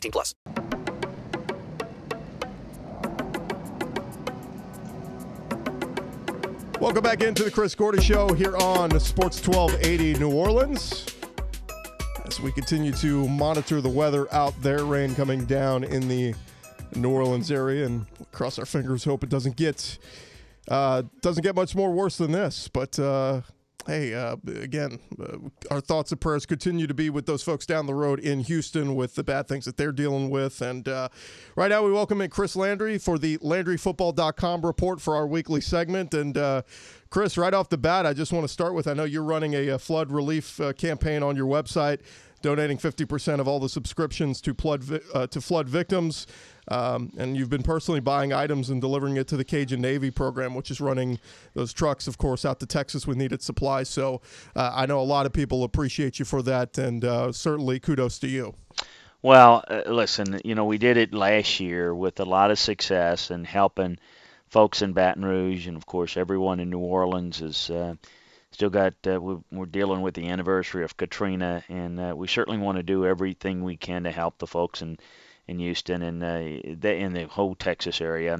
18 plus. Welcome back into the Chris Gordy Show here on Sports 1280 New Orleans. As we continue to monitor the weather out there, rain coming down in the New Orleans area, and cross our fingers, hope it doesn't get uh, doesn't get much more worse than this. But uh, hey, uh, again, uh, our thoughts and prayers continue to be with those folks down the road in Houston with the bad things that they're dealing with. And uh, right now, we welcome in Chris Landry for the LandryFootball.com report for our weekly segment. And uh, Chris, right off the bat, I just want to start with I know you're running a, a flood relief uh, campaign on your website. Donating 50% of all the subscriptions to flood uh, to flood victims, um, and you've been personally buying items and delivering it to the Cajun Navy program, which is running those trucks, of course, out to Texas with needed supplies. So uh, I know a lot of people appreciate you for that, and uh, certainly kudos to you. Well, uh, listen, you know, we did it last year with a lot of success and helping folks in Baton Rouge, and of course, everyone in New Orleans is uh, still got. Uh, we, we're dealing with the anniversary of Katrina, and uh, we certainly want to do everything we can to help the folks in in Houston and uh, the, in the whole Texas area.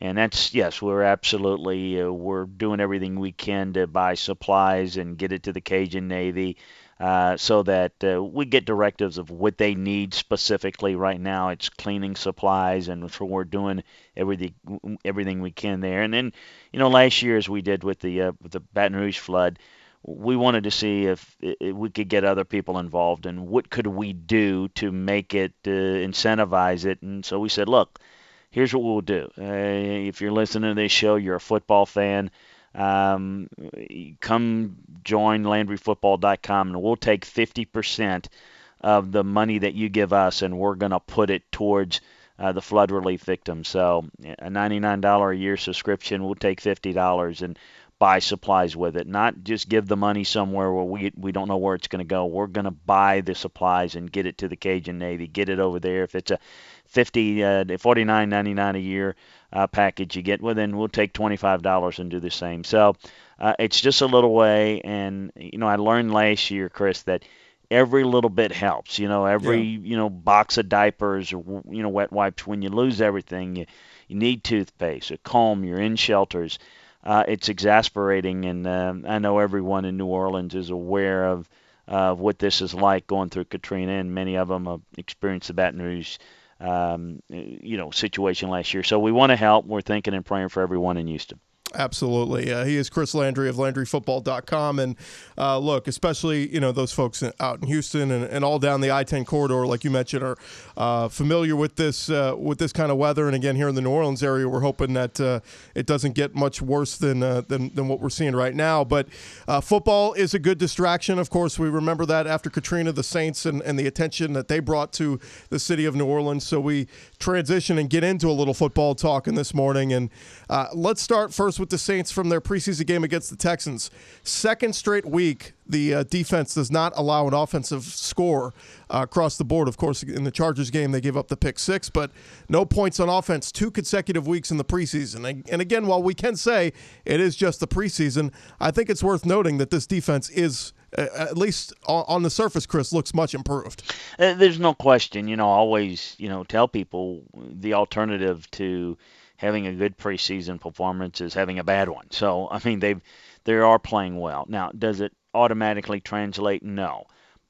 And that's yes, we're absolutely uh, we're doing everything we can to buy supplies and get it to the Cajun Navy. Uh, so that uh, we get directives of what they need specifically. Right now, it's cleaning supplies, and so we're doing everything everything we can there. And then, you know, last year as we did with the uh, with the Baton Rouge flood, we wanted to see if, if we could get other people involved and what could we do to make it uh, incentivize it. And so we said, look, here's what we'll do. Uh, if you're listening to this show, you're a football fan um, come join LandryFootball.com and we'll take 50% of the money that you give us and we're going to put it towards uh, the flood relief victims. So a $99 a year subscription, we'll take $50 and buy supplies with it. Not just give the money somewhere where we we don't know where it's going to go. We're going to buy the supplies and get it to the Cajun Navy, get it over there. If it's a 50 uh, 49.99 a year uh, package you get, well then we'll take $25 and do the same. So uh, it's just a little way, and you know I learned last year, Chris, that every little bit helps. You know, every yeah. you know box of diapers or you know wet wipes. When you lose everything, you you need toothpaste, a comb. You're in shelters. Uh, it's exasperating, and uh, I know everyone in New Orleans is aware of uh, what this is like going through Katrina, and many of them have experienced the Baton Rouge um, you know, situation last year. So we want to help. We're thinking and praying for everyone in Houston. Absolutely. Uh, he is Chris Landry of LandryFootball.com. And uh, look, especially, you know, those folks out in Houston and, and all down the I-10 corridor, like you mentioned, are uh, familiar with this uh, with this kind of weather. And again, here in the New Orleans area, we're hoping that uh, it doesn't get much worse than, uh, than, than what we're seeing right now. But football is a good distraction. Of course, we remember that after Katrina, the Saints and, and the attention that they brought to the city of New Orleans. So we transition and get into a little football talking this morning. And let's start first with with the Saints from their preseason game against the Texans. Second straight week, the uh, defense does not allow an offensive score uh, across the board. Of course, in the Chargers game, they gave up the pick six, but no points on offense two consecutive weeks in the preseason. And again, while we can say it is just the preseason, I think it's worth noting that this defense is at least on the surface, Chris looks much improved. Uh, there's no question. You know, always you know tell people the alternative to having a good preseason performance is having a bad one. So I mean they they are playing well. Now, does it automatically translate? No.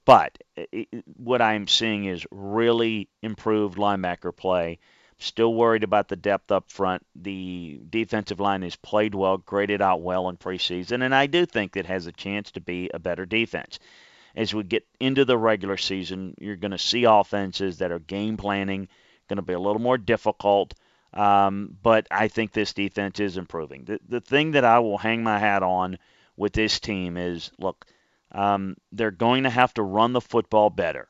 But it, what I'm seeing is really improved linebacker play. Still worried about the depth up front. The defensive line has played well, graded out well in preseason, and I do think it has a chance to be a better defense. As we get into the regular season, you're going to see offenses that are game planning, going to be a little more difficult. Um, but I think this defense is improving. The, the thing that I will hang my hat on with this team is look, um, they're going to have to run the football better.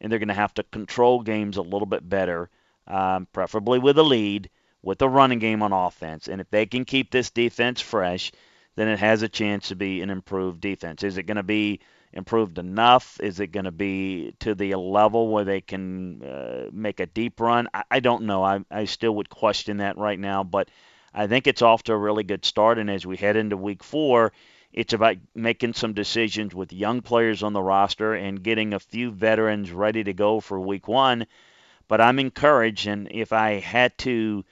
and they're going to have to control games a little bit better, um, preferably with a lead, with a running game on offense. And if they can keep this defense fresh, then it has a chance to be an improved defense. Is it going to be improved enough? Is it going to be to the level where they can uh, make a deep run? I, I don't know. I, I still would question that right now, but I think it's off to a really good start. And as we head into week four, it's about making some decisions with young players on the roster and getting a few veterans ready to go for week one. But I'm encouraged, and if I had to,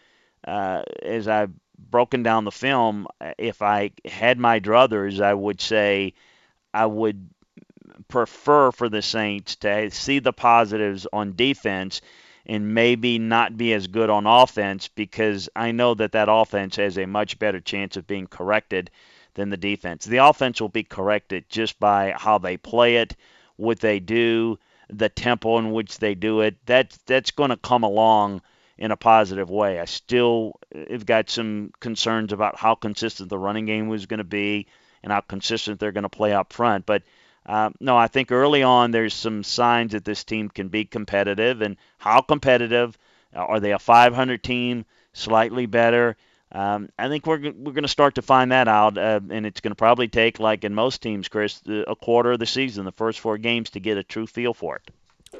uh, as I've broken down the film, if I had my druthers, I would say I would prefer for the Saints to see the positives on defense and maybe not be as good on offense because I know that that offense has a much better chance of being corrected than the defense. The offense will be corrected just by how they play it, what they do, the tempo in which they do it. That that's going to come along in a positive way. I still uh, have got some concerns about how consistent the running game was going to be and how consistent they're going to play up front, but uh, no, I think early on there's some signs that this team can be competitive. And how competitive? Are they a 500 team? Slightly better? Um, I think we're we're going to start to find that out, uh, and it's going to probably take, like in most teams, Chris, a quarter of the season, the first four games, to get a true feel for it.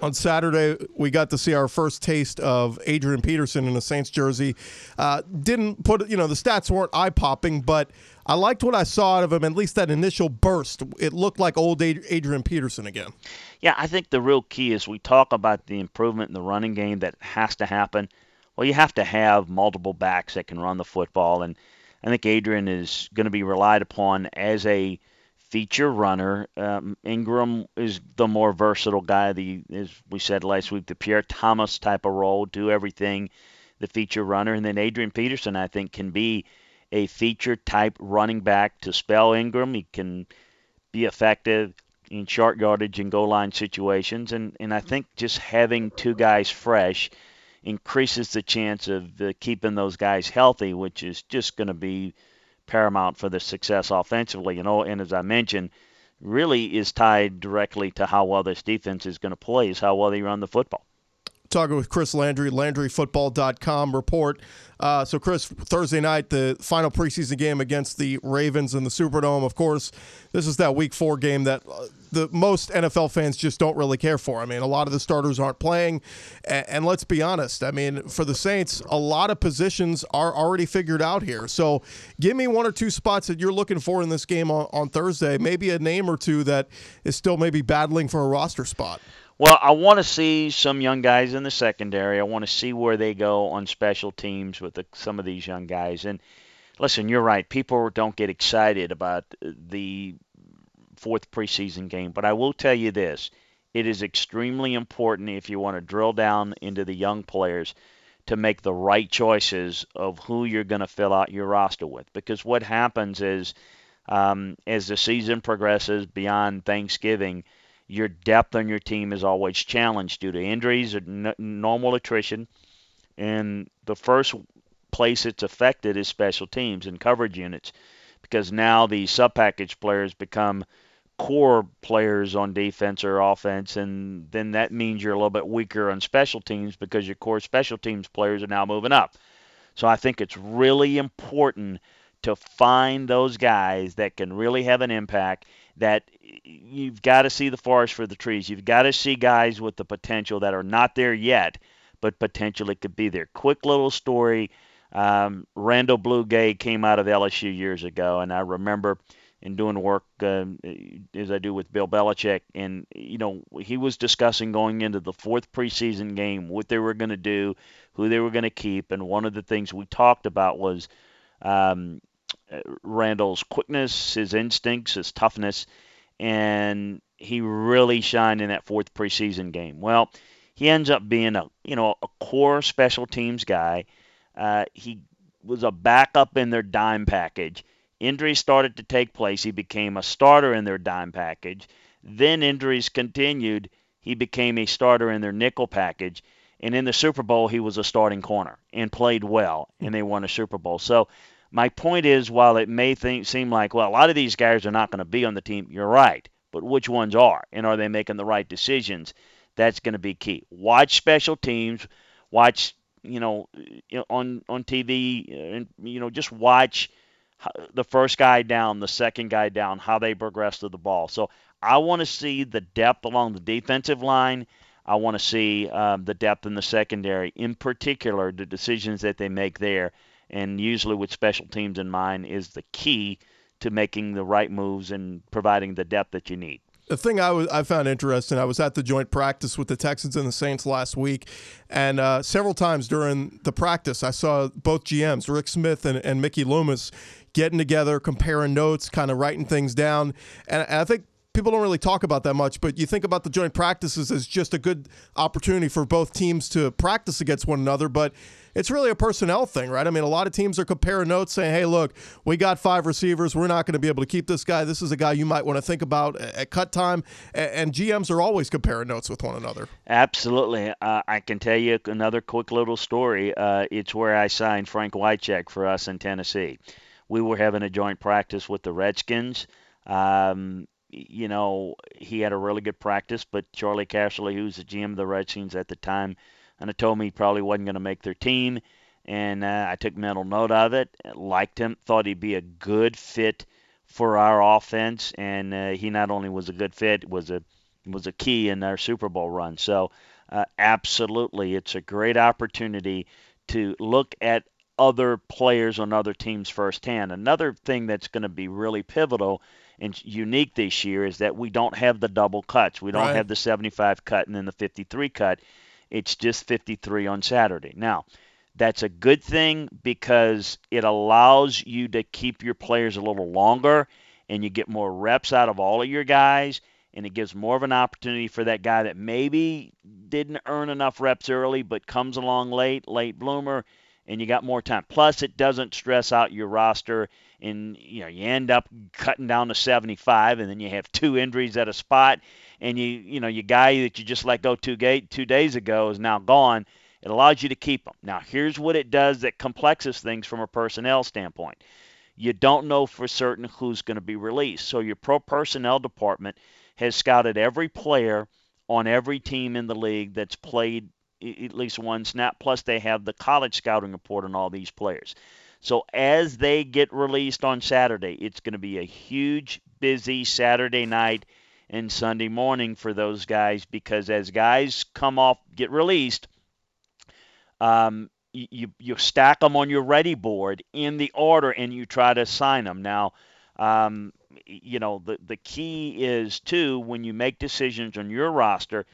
On Saturday, we got to see our first taste of Adrian Peterson in a Saints jersey. Uh, didn't put, you know, the stats weren't eye popping, but I liked what I saw out of him. At least that initial burst, it looked like old Adrian Peterson again. Yeah, I think the real key is we talk about the improvement in the running game that has to happen well, you have to have multiple backs that can run the football, and I think Adrian is going to be relied upon as a feature runner. Um, Ingram is the more versatile guy, the as we said last week, the Pierre Thomas type of role, do everything, the feature runner, and then Adrian Peterson, I think, can be a feature type running back to spell Ingram. He can be effective in short yardage and goal line situations, and and I think just having two guys fresh increases the chance of uh, keeping those guys healthy, which is just going to be paramount for the success offensively. You know, and as I mentioned, really is tied directly to how well this defense is going to play, is how well they run the football talking with Chris Landry, LandryFootball.com report. Uh, so, Chris, Thursday night, the final preseason game against the Ravens in the Superdome. Of course, this is that Week Four game that uh, the most NFL fans just don't really care for. I mean, a lot of the starters aren't playing, and, and let's be honest. I mean, for the Saints, a lot of positions are already figured out here. So, give me one or two spots that you're looking for in this game on, on Thursday. Maybe a name or two that is still maybe battling for a roster spot. Well, I want to see some young guys in the secondary. I want to see where they go on special teams with the, some of these young guys. And listen, you're right. People don't get excited about the fourth preseason game, but I will tell you this: it is extremely important if you want to drill down into the young players to make the right choices of who you're going to fill out your roster with. Because what happens is, um, as the season progresses beyond Thanksgiving your depth on your team is always challenged due to injuries or n- normal attrition. And the first place it's affected is special teams and coverage units because now the sub package players become core players on defense or offense, and then that means you're a little bit weaker on special teams because your core special teams players are now moving up. So I think it's really important to find those guys that can really have an impact that you've got to see the forest for the trees. You've got to see guys with the potential that are not there yet, but potentially could be there. Quick little story. Um, Randall Gay came out of LSU years ago, and I remember in doing work uh, as I do with Bill Belichick, and you know he was discussing going into the fourth preseason game what they were going to do, who they were going to keep, and one of the things we talked about was um, Randall's quickness, his instincts, his toughness, and he really shined in that fourth preseason game. Well, he ends up being a you know a core special teams guy. Uh, he was a backup in their dime package. Injuries started to take place. He became a starter in their dime package. Then injuries continued. He became a starter in their nickel package. And in the Super Bowl, he was a starting corner and played well, and they won a Super Bowl. So my point is, while it may think, seem like, well, a lot of these guys are not going to be on the team, you're right. But which ones are? And are they making the right decisions? That's going to be key. Watch special teams. Watch you know on on TV and you know just watch the first guy down, the second guy down, how they progress to the ball. So I want to see the depth along the defensive line. I want to see um, the depth in the secondary, in particular, the decisions that they make there. And usually, with special teams in mind, is the key to making the right moves and providing the depth that you need. The thing I was I found interesting, I was at the joint practice with the Texans and the Saints last week, and uh, several times during the practice, I saw both GMs, Rick Smith and, and Mickey Loomis, getting together, comparing notes, kind of writing things down. And, I think people don't really talk about that much, but you think about the joint practices as just a good opportunity for both teams to practice against one another. But it's really a personnel thing, right? I mean, a lot of teams are comparing notes saying, hey, look, we got five receivers. We're not going to be able to keep this guy. This is a guy you might want to think about at cut time. And GMs are always comparing notes with one another. Absolutely. Uh, I can tell you another quick little story. Uh, it's where I signed Frank Wycheck for us in Tennessee we were having a joint practice with the Redskins. Um, you know, he had a really good practice, but Charlie Casserly, who was the GM of the Redskins at the time, and it told me he probably wasn't going to make their team. And uh, I took mental note of it, liked him, thought he'd be a good fit for our offense, and uh, he not only was a good fit, was a was a key in our Super Bowl run. So, uh, absolutely, it's a great opportunity to look at other players on other teams firsthand. Another thing that's going to be really pivotal and unique this year is that we don't have the double cuts. We don't right. have the 75 cut and then the 53 cut. It's just 53 on Saturday. Now, that's a good thing because it allows you to keep your players a little longer and you get more reps out of all of your guys and it gives more of an opportunity for that guy that maybe didn't earn enough reps early but comes along late, late bloomer and you got more time. Plus, it doesn't stress out your roster, and you know you end up cutting down to 75, and then you have two injuries at a spot, and you you know your guy that you just let go two gate two days ago is now gone. It allows you to keep them. Now, here's what it does that complexes things from a personnel standpoint. You don't know for certain who's going to be released, so your pro personnel department has scouted every player on every team in the league that's played at least one snap. Plus, they have the college scouting report on all these players. So as they get released on Saturday, it's going to be a huge, busy Saturday night and Sunday morning for those guys because as guys come off, get released, um, you, you stack them on your ready board in the order and you try to sign them. Now, um, you know, the, the key is, too, when you make decisions on your roster,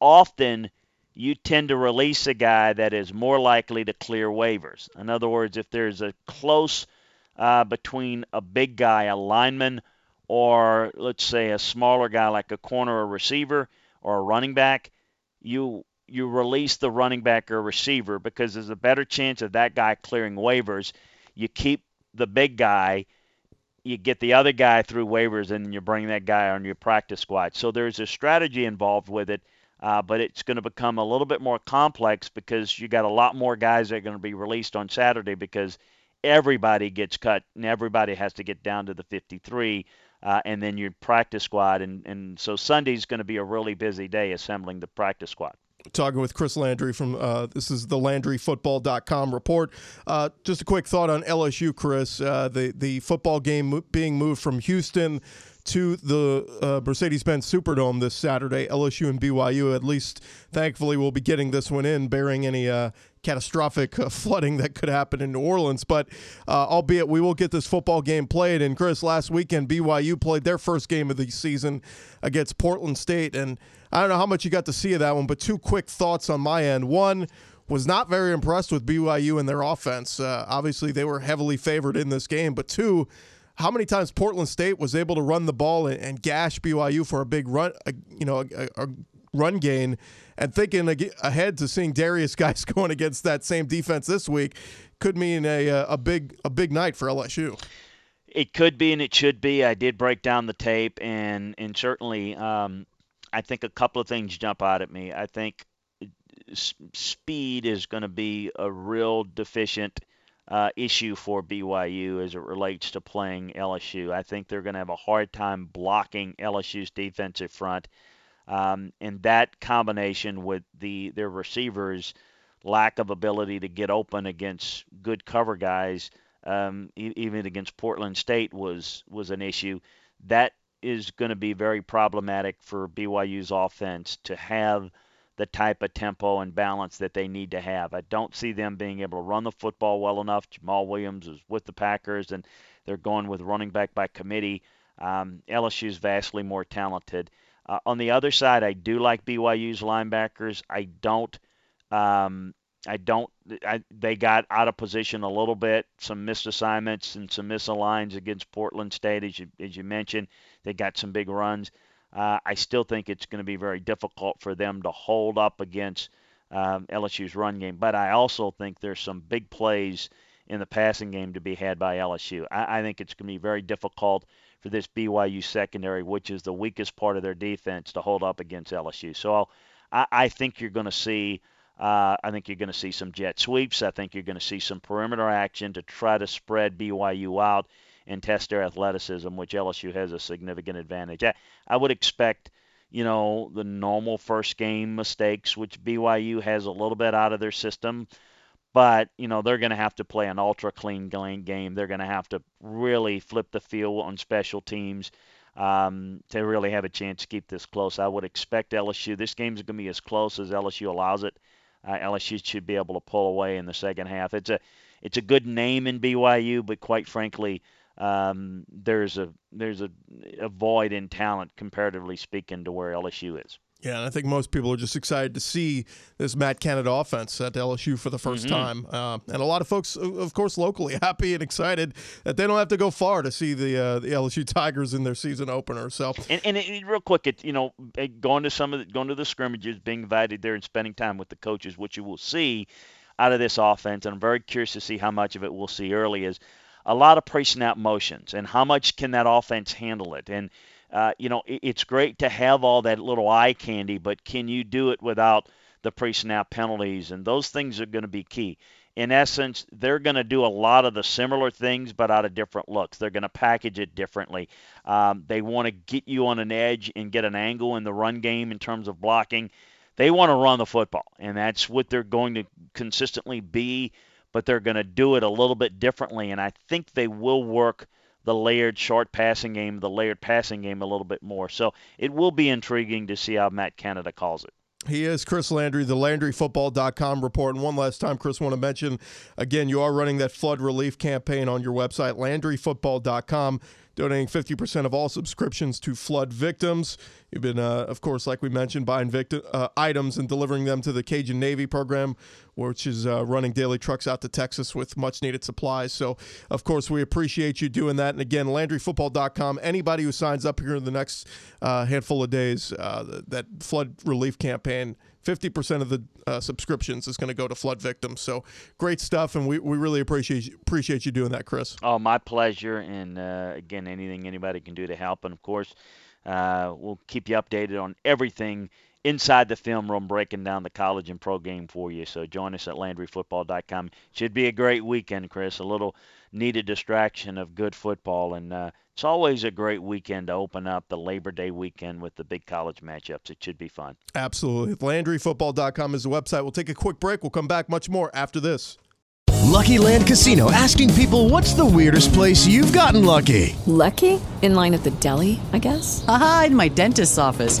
often – you tend to release a guy that is more likely to clear waivers. In other words, if there's a close uh, between a big guy, a lineman, or let's say a smaller guy like a corner or receiver or a running back, you you release the running back or receiver because there's a better chance of that guy clearing waivers. You keep the big guy, you get the other guy through waivers, and you bring that guy on your practice squad. So there's a strategy involved with it uh, but it's going to become a little bit more complex because you got a lot more guys that are going to be released on Saturday because everybody gets cut and everybody has to get down to the 53 uh, and then your practice squad and, and so Sunday's going to be a really busy day assembling the practice squad talking with Chris Landry from uh, this is the LandryFootball.com report. Uh, just a quick thought on LSU, Chris. Uh, the the football game being moved from Houston to the uh, Mercedes-Benz Superdome this Saturday. LSU and BYU, at least, thankfully, will be getting this one in, bearing any uh, catastrophic uh, flooding that could happen in New Orleans. But uh, albeit we will get this football game played. And Chris, last weekend BYU played their first game of the season against Portland State, and I don't know how much you got to see of that one, but two quick thoughts on my end. One was not very impressed with BYU and their offense. Uh, obviously, they were heavily favored in this game, but two how many times Portland State was able to run the ball and, and gash BYU for a big run, a, you know, a, a run gain, and thinking ahead to seeing Derrius Guice going against that same defense this week could mean a a big a big night for LSU. It could be and it should be. I did break down the tape, and and certainly, um, I think a couple of things jump out at me. I think speed is going to be a real deficient uh, issue for BYU as it relates to playing LSU. I think they're going to have a hard time blocking LSU's defensive front. Um, and that combination with the their receivers' lack of ability to get open against good cover guys, um, e- even against Portland State, was was an issue. That is going to be very problematic for BYU's offense to have the type of tempo and balance that they need to have. I don't see them being able to run the football well enough. Jamaal Williams is with the Packers, and they're going with running back by committee. Um, LSU is vastly more talented. Uh, on the other side, I do like BYU's linebackers. I don't. Um, I don't. I, they got out of position a little bit. Some missed assignments and some misaligns against Portland State, as you as you mentioned. They got some big runs. Uh, I still think it's going to be very difficult for them to hold up against um, LSU's run game. But I also think there's some big plays in the passing game to be had by LSU. I, I think it's going to be very difficult for this BYU secondary, which is the weakest part of their defense, to hold up against LSU. So I, I think you're going to see. Uh, I think you're going to see some jet sweeps. I think you're going to see some perimeter action to try to spread BYU out and test their athleticism, which LSU has a significant advantage. I, I would expect, you know, the normal first game mistakes, which BYU has a little bit out of their system. But, you know, they're going to have to play an ultra clean game. They're going to have to really flip the field on special teams um, to really have a chance to keep this close. I would expect LSU, this game is going to be as close as LSU allows it. Uh, LSU should be able to pull away in the second half. It's a it's a good name in BYU, but quite frankly, um, there's a there's a, a void in talent comparatively speaking to where LSU is. Yeah, and I think most people are just excited to see this Matt Canada offense at LSU for the 1st Mhm. time, uh, and a lot of folks, of course, locally happy and excited that they don't have to go far to see the uh, the LSU Tigers in their season opener. So And, and it, real quick, it, you know, going to some of the, going to the scrimmages, being invited there, and spending time with the coaches, what you will see out of this offense, and I'm very curious to see how much of it we'll see early, is a lot of pre-snap motions, and how much can that offense handle it? And uh, you know, it, it's great to have all that little eye candy, but can you do it without the pre-snap penalties? And those things are going to be key. In essence, they're going to do a lot of the similar things, but out of different looks. They're going to package it differently. Um, they want to get you on an edge and get an angle in the run game in terms of blocking. They want to run the football, and that's what they're going to consistently be, but they're going to do it a little bit differently. And I think they will work the layered short passing game, the layered passing game a little bit more. So it will be intriguing to see how Matt Canada calls it. He is Chris Landry, the LandryFootball.com report. And one last time, Chris, want to mention again, you are running that flood relief campaign on your website, LandryFootball.com, donating 50% of all subscriptions to flood victims. You've been, uh, of course, like we mentioned, buying victim, uh, items and delivering them to the Cajun Navy program, which is uh, running daily trucks out to Texas with much needed supplies. So, of course, we appreciate you doing that. And again, LandryFootball.com. Anybody who signs up here in the next uh, handful of days, uh, that flood relief campaign, 50% of the uh, subscriptions is going to go to flood victims. So, great stuff. And we, we really appreciate, appreciate you doing that, Chris. Oh, my pleasure. And uh, again, anything anybody can do to help. And of course, uh, we'll keep you updated on everything inside the film room, breaking down the college and pro game for you. So join us at LandryFootball.com. Should be a great weekend, Chris. A little needed distraction of good football. And uh, it's always a great weekend to open up the Labor Day weekend with the big college matchups. It should be fun. Absolutely. LandryFootball.com is the website. We'll take a quick break. We'll come back much more after this. Lucky Land Casino asking people what's the weirdest place you've gotten lucky? Lucky? In line at the deli, I guess? Aha, in my dentist's office.